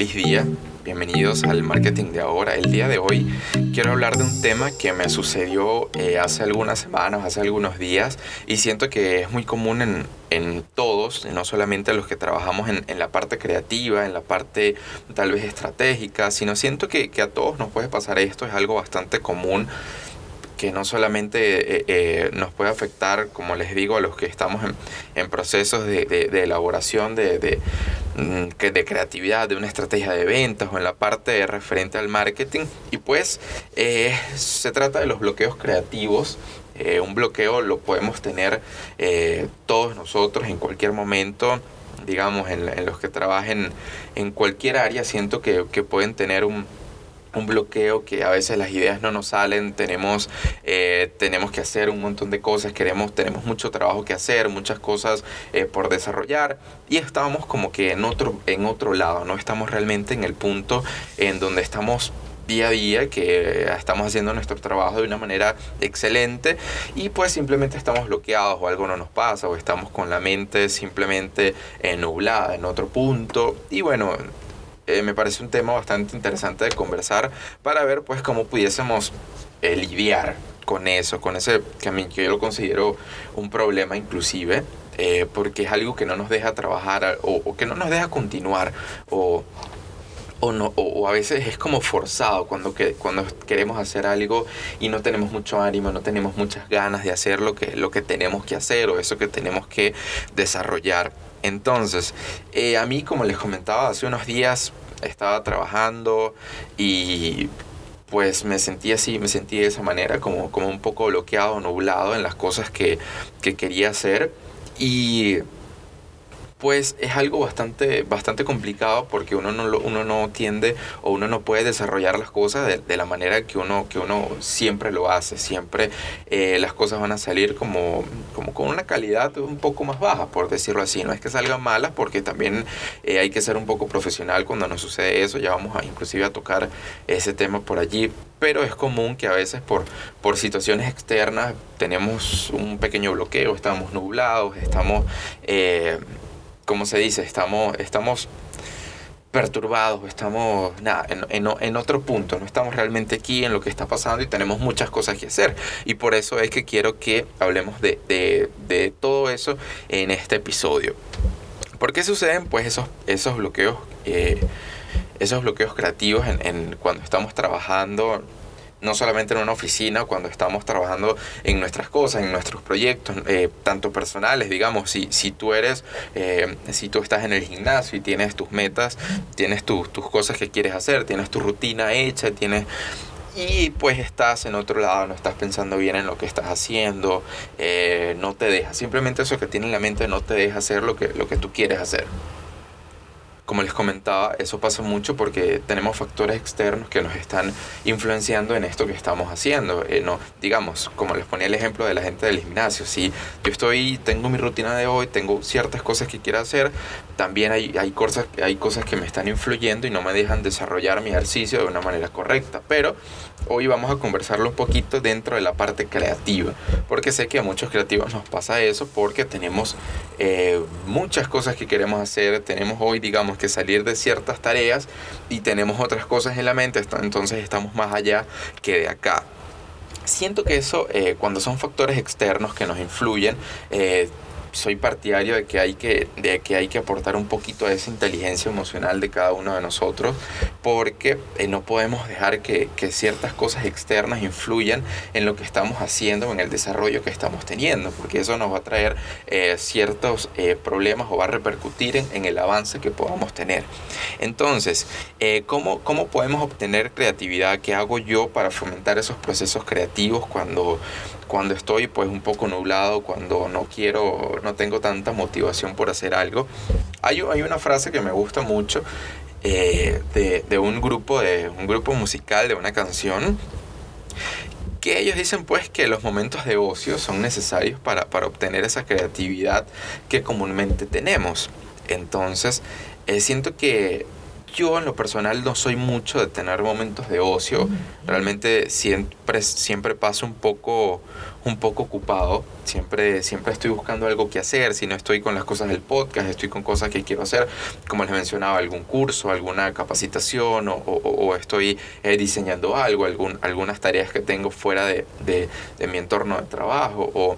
feliz día. Bienvenidos al Marketing de Ahora. El día de hoy quiero hablar de un tema que me sucedió eh, hace algunas semanas, hace algunos días, y siento que es muy común en, en todos, no solamente los que trabajamos en, en, la parte creativa, en la parte tal vez estratégica, sino siento que, que a todos nos puede pasar esto, es algo bastante común que no solamente eh, eh, nos puede afectar, como les digo, a los que estamos en, en procesos de, de, elaboración de, de, creatividad, de una estrategia de ventas o en la parte referente al marketing. Y pues eh, se trata de los bloqueos creativos. Eh, un bloqueo lo podemos tener eh, todos nosotros en cualquier momento digamos, en, en, los que trabajen en cualquier área, siento que, que pueden tener un, un bloqueo que a veces las ideas no nos salen, tenemos, eh, tenemos que hacer un montón de cosas, queremos, tenemos mucho trabajo que hacer, muchas cosas eh, por desarrollar y estamos como que en otro, en otro lado, no estamos realmente en el punto en donde estamos día a día que estamos haciendo nuestro trabajo de una manera excelente y pues simplemente estamos bloqueados o algo no nos pasa o estamos con la mente simplemente eh, nublada en otro punto y bueno eh, me parece un tema bastante interesante de conversar para ver pues cómo pudiésemos eh, lidiar con eso, con ese que a mí que yo lo considero un problema inclusive, eh, porque es algo que no nos deja trabajar o, o que no nos deja continuar o o, no, o, a veces es como forzado cuando, que, cuando queremos hacer algo y no tenemos mucho ánimo, no tenemos muchas ganas de hacer lo que, lo que tenemos que hacer o eso que tenemos que desarrollar. Entonces, eh, a mí, como les comentaba, hace unos días estaba trabajando y pues me sentí así, me sentí de esa manera, como, como un poco bloqueado, nublado en las cosas que, que quería hacer. Y pues es algo bastante, bastante complicado porque uno no, uno no tiende o uno no puede desarrollar las cosas de, de la manera que uno, que uno siempre lo hace. Siempre eh, las cosas van a salir como, como con una calidad un poco más baja, por decirlo así. No es que salgan malas porque también eh, hay que ser un poco profesional cuando nos sucede eso. Ya vamos a inclusive a tocar ese tema por allí. Pero es común que a veces por, por situaciones externas tenemos un pequeño bloqueo, estamos nublados, estamos... Eh, como se dice, estamos, estamos perturbados, estamos nada, en, en, en, otro punto, no estamos realmente aquí en lo que está pasando y tenemos muchas cosas que hacer. Y por eso es que quiero que hablemos de, de, de todo eso en este episodio. ¿Por qué suceden pues esos, esos bloqueos? Eh, esos bloqueos creativos en, cuando estamos trabajando no solamente en una oficina, cuando estamos trabajando en nuestras cosas, en nuestros proyectos, eh, tanto personales, digamos, si, si tú eres, eh, si tú estás en el gimnasio y tienes tus metas, tienes tu, tus cosas que quieres hacer, tienes tu rutina hecha, tienes... Y pues estás en otro lado, no estás pensando bien en lo que estás haciendo, eh, no te deja, simplemente eso que tiene en la mente no te deja hacer lo que, lo que tú quieres hacer como les comentaba, eso pasa mucho porque tenemos factores externos que nos están influenciando en esto que estamos haciendo. Eh, no, digamos, como les ponía el ejemplo de la gente del gimnasio, si yo estoy, tengo mi rutina de hoy, tengo ciertas cosas que quiero hacer, también hay, hay, cosas, hay cosas que me están influyendo y no me dejan desarrollar mi ejercicio de una manera correcta. Pero hoy vamos a conversarlo un poquito dentro de la parte creativa, porque sé que a muchos creativos nos pasa eso porque tenemos eh, muchas cosas que queremos hacer, tenemos hoy, digamos, que salir de ciertas tareas y tenemos otras cosas en la mente, entonces estamos más allá que de acá. Siento que eso, eh, cuando son factores externos que nos influyen, eh, soy partidario de que hay que, de que hay que aportar un poquito de esa inteligencia emocional de cada uno de nosotros, porque eh, no podemos dejar que, que, ciertas cosas externas influyan en lo que estamos haciendo, en el desarrollo que estamos teniendo, porque eso nos va a traer eh, ciertos eh, problemas o va a repercutir en, en, el avance que podamos tener. Entonces, ¿cómo, ¿cómo podemos obtener creatividad? ¿Qué hago yo para fomentar esos procesos creativos cuando cuando estoy pues un poco nublado, cuando no quiero, no tengo tanta motivación por hacer algo. Hay, hay una frase que me gusta mucho eh, de, de, un grupo, de un grupo musical, de una canción, que ellos dicen pues que los momentos de ocio son necesarios para, para obtener esa creatividad que comúnmente tenemos. Entonces, eh, siento que yo en lo personal no soy mucho de tener momentos de ocio. Realmente siempre, siempre paso un poco, un poco ocupado. Siempre, siempre estoy buscando algo que hacer. Si no estoy con las cosas del podcast, estoy con cosas que quiero hacer. Como les mencionaba, algún curso, alguna capacitación o, o, estoy eh, diseñando algo, algún, algunas tareas que tengo fuera de, de, de mi entorno de trabajo o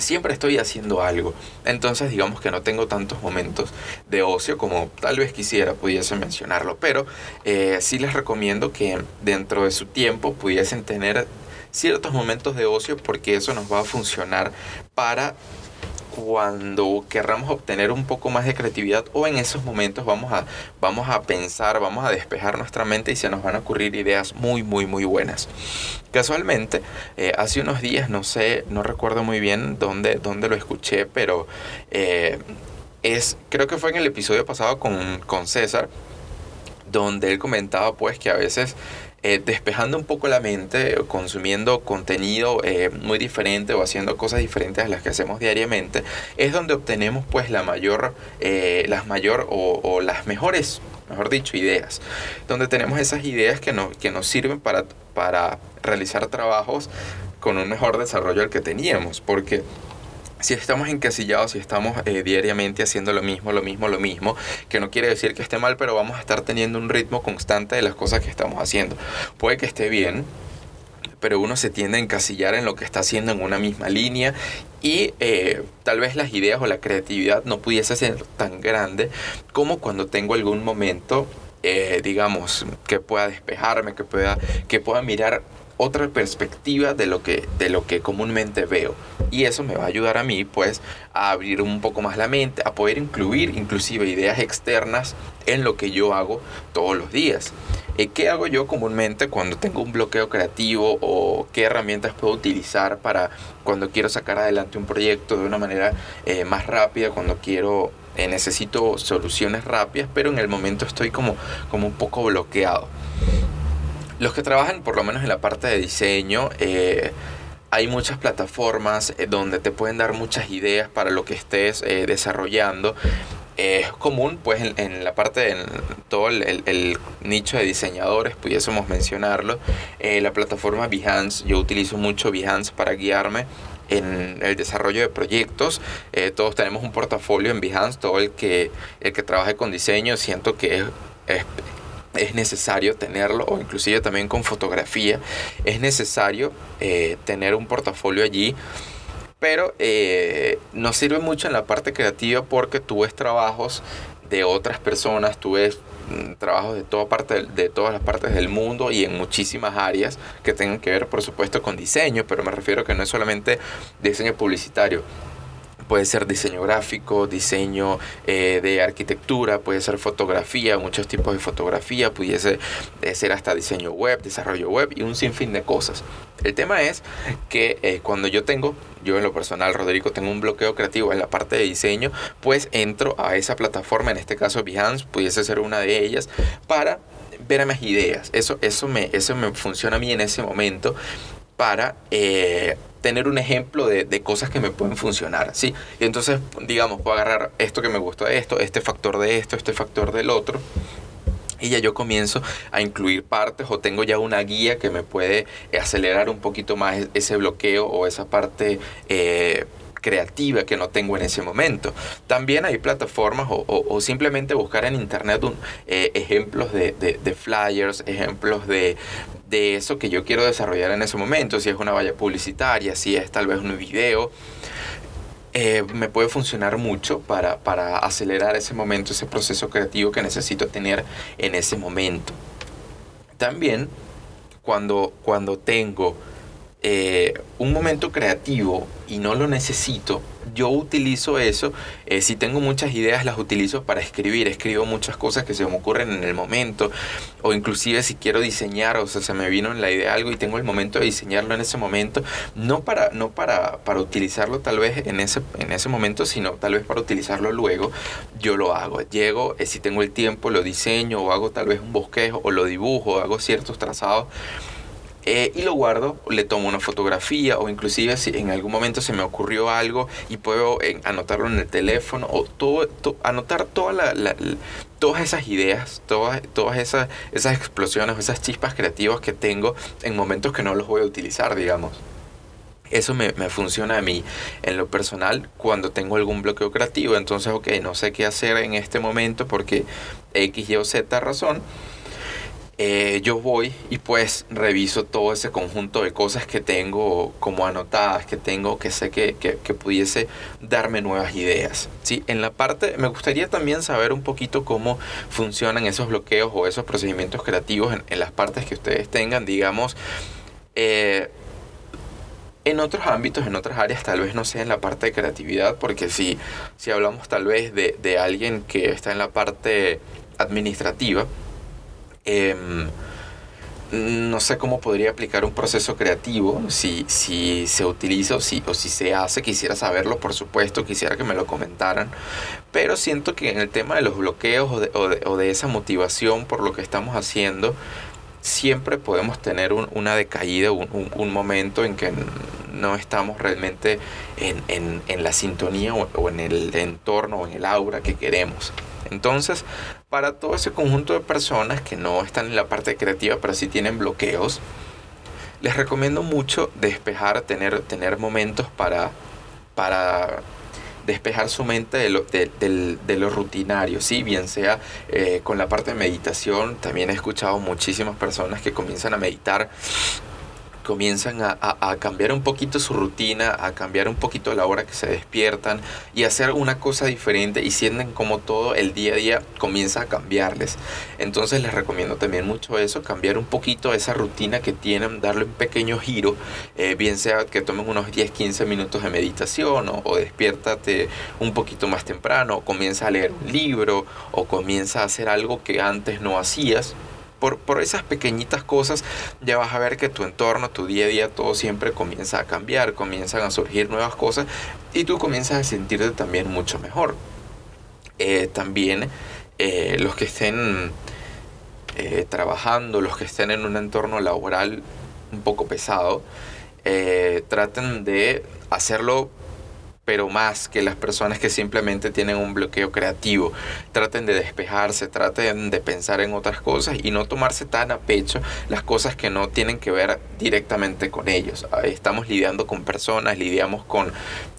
siempre estoy haciendo algo. Entonces digamos que no tengo tantos momentos de ocio como tal vez quisiera, pudiese mencionarlo. Pero eh, sí les recomiendo que dentro de su tiempo pudiesen tener ciertos momentos de ocio porque eso nos va a funcionar para cuando querramos obtener un poco más de creatividad o en esos momentos vamos a, vamos a pensar, vamos a despejar nuestra mente y se nos van a ocurrir ideas muy, muy, muy buenas. Casualmente, eh, hace unos días, no sé, no recuerdo muy bien dónde, dónde lo escuché, pero eh, es, creo que fue en el episodio pasado con, con César, donde él comentaba pues que a veces eh, despejando un poco la mente, consumiendo contenido eh, muy diferente o haciendo cosas diferentes a las que hacemos diariamente, es donde obtenemos pues la mayor, eh, las mayor o, las mejores, mejor dicho, ideas. Donde tenemos esas ideas que, no, que nos sirven para, para realizar trabajos con un mejor desarrollo al que teníamos. Porque si estamos encasillados, si estamos eh, diariamente haciendo lo mismo, lo mismo, lo mismo, que no quiere decir que esté mal, pero vamos a estar teniendo un ritmo constante de las cosas que estamos haciendo. Puede que esté bien, pero uno se tiende a encasillar en lo que está haciendo en una misma línea y eh, tal vez las ideas o la creatividad no pudiese ser tan grande como cuando tengo algún momento eh, digamos que pueda despejarme que pueda que pueda mirar otra perspectiva de lo que de lo que comúnmente veo y eso me va a ayudar a mí pues a abrir un poco más la mente, a poder incluir inclusive ideas externas en lo que yo hago todos los días. ¿Y ¿Qué hago yo comúnmente cuando tengo un bloqueo creativo o qué herramientas puedo utilizar para cuando quiero sacar adelante un proyecto de una manera eh, más rápida, cuando quiero eh, necesito soluciones rápidas, pero en el momento estoy como, como un poco bloqueado. Los que trabajan por lo menos en la parte de diseño, eh, hay muchas plataformas eh, donde te pueden dar muchas ideas para lo que estés eh, desarrollando. es común, pues, en, la parte de todo el, nicho de diseñadores, pudiésemos mencionarlo, eh, la plataforma Behance. Yo utilizo mucho Behance para guiarme en el desarrollo de proyectos. todos tenemos un portafolio en Behance, todo el que, el que trabaje con diseño siento que es, es necesario tenerlo, o inclusive también con fotografía, es necesario eh, tener un portafolio allí, pero eh, nos sirve mucho en la parte creativa porque tú ves trabajos de otras personas, tú ves mm, trabajos de, toda parte, de todas las partes del mundo y en muchísimas áreas que tengan que ver, por supuesto, con diseño, pero me refiero que no es solamente diseño publicitario puede ser diseño gráfico, diseño eh, de arquitectura, puede ser fotografía, muchos tipos de fotografía, pudiese eh, ser hasta diseño web, desarrollo web y un sinfín de cosas. El tema es que eh, cuando yo tengo, yo en lo personal, Rodrigo, tengo un bloqueo creativo en la parte de diseño, pues entro a esa plataforma, en este caso Behance, pudiese ser una de ellas, para ver más ideas. Eso, eso, me, eso me funciona a mí en ese momento para tener un ejemplo de, de, cosas que me pueden funcionar, ¿sí? Y entonces, digamos, puedo agarrar esto que me gusta de esto, este factor de esto, este factor del otro, y ya yo comienzo a incluir partes o tengo ya una guía que me puede acelerar un poquito más ese bloqueo o esa parte eh, creativa que no tengo en ese momento. También hay plataformas o, simplemente buscar en internet eh, ejemplos de, de, flyers, ejemplos de, de eso que yo quiero desarrollar en ese momento, si es una valla publicitaria, si es tal vez un video. Eh, me puede funcionar mucho para, para acelerar ese momento, ese proceso creativo que necesito tener en ese momento. También cuando, cuando tengo eh, un momento creativo y no lo necesito, yo utilizo eso. Eh, si tengo muchas ideas, las utilizo para escribir. Escribo muchas cosas que se me ocurren en el momento. O inclusive si quiero diseñar, o sea, se me vino en la idea algo y tengo el momento de diseñarlo en ese momento. No para, no para, para utilizarlo tal vez en ese, en ese momento, sino tal vez para utilizarlo luego. Yo lo hago. Llego, eh, si tengo el tiempo, lo diseño o hago tal vez un bosquejo o lo dibujo, hago ciertos trazados eh, y lo guardo, le tomo una fotografía o inclusive si en algún momento se me ocurrió algo y puedo eh, anotarlo en el teléfono o todo, anotar toda la, todas esas ideas, todas, todas esas, esas explosiones, esas chispas creativas que tengo en momentos que no los voy a utilizar, digamos. Eso me, me, funciona a mí en lo personal cuando tengo algún bloqueo creativo. Entonces, ok, no sé qué hacer en este momento porque X, Y o Z razón eh, yo voy y pues reviso todo ese conjunto de cosas que tengo como anotadas, que tengo, que sé que, que, pudiese darme nuevas ideas. ¿sí? En la parte, me gustaría también saber un poquito cómo funcionan esos bloqueos o esos procedimientos creativos en, las partes que ustedes tengan, digamos. Eh, en otros ámbitos, en otras áreas, tal vez no sea en la parte de creatividad, porque si, si hablamos tal vez de, de alguien que está en la parte administrativa, Em, no sé cómo podría aplicar un proceso creativo, si, si se utiliza o si, o si se hace, quisiera saberlo, por supuesto, quisiera que me lo comentaran, pero siento que en el tema de los bloqueos o de, esa motivación por lo que estamos haciendo, siempre podemos tener una decaída, un, momento en que no estamos realmente en, la sintonía o, o, en el entorno o en el aura que queremos. Entonces, para todo ese conjunto de personas que no están en la parte creativa, pero sí tienen bloqueos, les recomiendo mucho despejar, tener, tener momentos para, para despejar su mente de lo, de, lo rutinario, ¿sí? bien sea eh, con la parte de meditación, también he escuchado muchísimas personas que comienzan a meditar comienzan a, cambiar un poquito su rutina, a cambiar un poquito la hora que se despiertan y hacer una cosa diferente y sienten como todo el día a día comienza a cambiarles. Entonces les recomiendo también mucho eso, cambiar un poquito esa rutina que tienen, darle un pequeño giro, eh, bien sea que tomen unos 10-15 minutos de meditación o, o, despiértate un poquito más temprano, o comienza a leer un libro o comienza a hacer algo que antes no hacías por, esas pequeñitas cosas ya vas a ver que tu entorno, tu día a día, todo siempre comienza a cambiar, comienzan a surgir nuevas cosas y tú comienzas a sentirte también mucho mejor. Eh, también eh, los que estén eh, trabajando, los que estén en un entorno laboral un poco pesado, traten de hacerlo pero más que las personas que simplemente tienen un bloqueo creativo. Traten de despejarse, traten de pensar en otras cosas y no tomarse tan a pecho las cosas que no tienen que ver directamente con ellos. Estamos lidiando con personas, lidiamos con,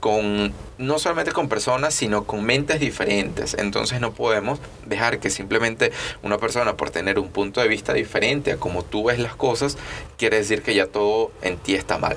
con no solamente con personas, sino con mentes diferentes. Entonces no podemos dejar que simplemente una persona por tener un punto de vista diferente a como tú ves las cosas, quiere decir que ya todo en ti está mal.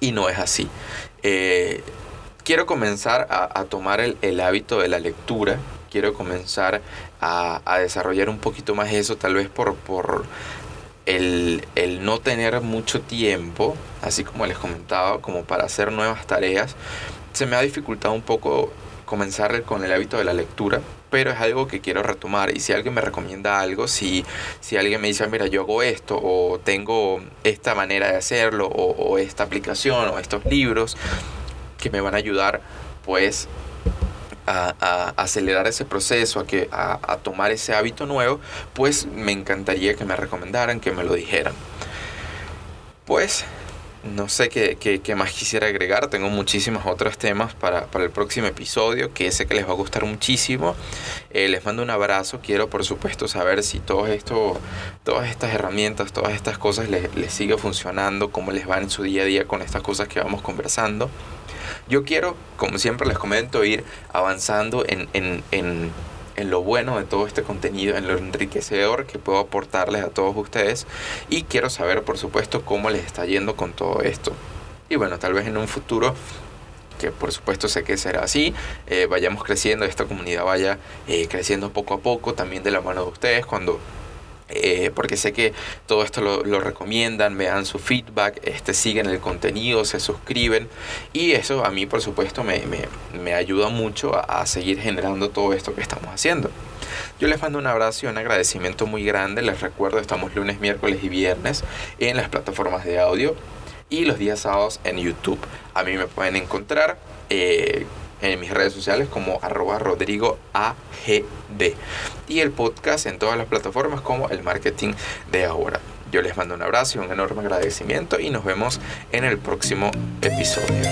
Y no es así. Eh, quiero comenzar a, tomar el, hábito de la lectura, quiero comenzar a, desarrollar un poquito más eso, tal vez por, el, no tener mucho tiempo, así como les comentaba, como para hacer nuevas tareas, se me ha dificultado un poco comenzar con el hábito de la lectura, pero es algo que quiero retomar. Y si alguien me recomienda algo, si, si alguien me dice, mira, yo hago esto, o tengo esta manera de hacerlo, o esta aplicación, o estos libros, que me van a ayudar pues a, acelerar ese proceso, a, que, a, tomar ese hábito nuevo, pues me encantaría que me recomendaran, que me lo dijeran. Pues no sé qué, qué, más quisiera agregar. Tengo muchísimos otros temas para, para, el próximo episodio que sé que les va a gustar muchísimo. Eh, les mando un abrazo. Quiero, por supuesto, saber si todas estas herramientas, todas estas cosas les, les sigue funcionando, cómo les va en su día a día con estas cosas que vamos conversando. Yo quiero, como siempre les comento, ir avanzando en, en, en lo bueno de todo este contenido, en lo enriquecedor que puedo aportarles a todos ustedes y quiero saber, por supuesto, cómo les está yendo con todo esto. Y bueno, tal vez en un futuro que por supuesto sé que será así, eh, vayamos creciendo, esta comunidad vaya eh, creciendo poco a poco, también de la mano de ustedes, cuando eh, porque sé que todo esto lo, recomiendan, me dan su feedback, este, siguen el contenido, se suscriben y eso a mí por supuesto me, me, ayuda mucho a, seguir generando todo esto que estamos haciendo. Yo les mando un abrazo y un agradecimiento muy grande, les recuerdo estamos lunes, miércoles y viernes en las plataformas de audio y los días sábados en YouTube. A mí me pueden encontrar. Eh, en mis redes sociales como arroba rodrigo y el podcast en todas las plataformas como el marketing de ahora. Yo les mando un abrazo y un enorme agradecimiento y nos vemos en el próximo episodio.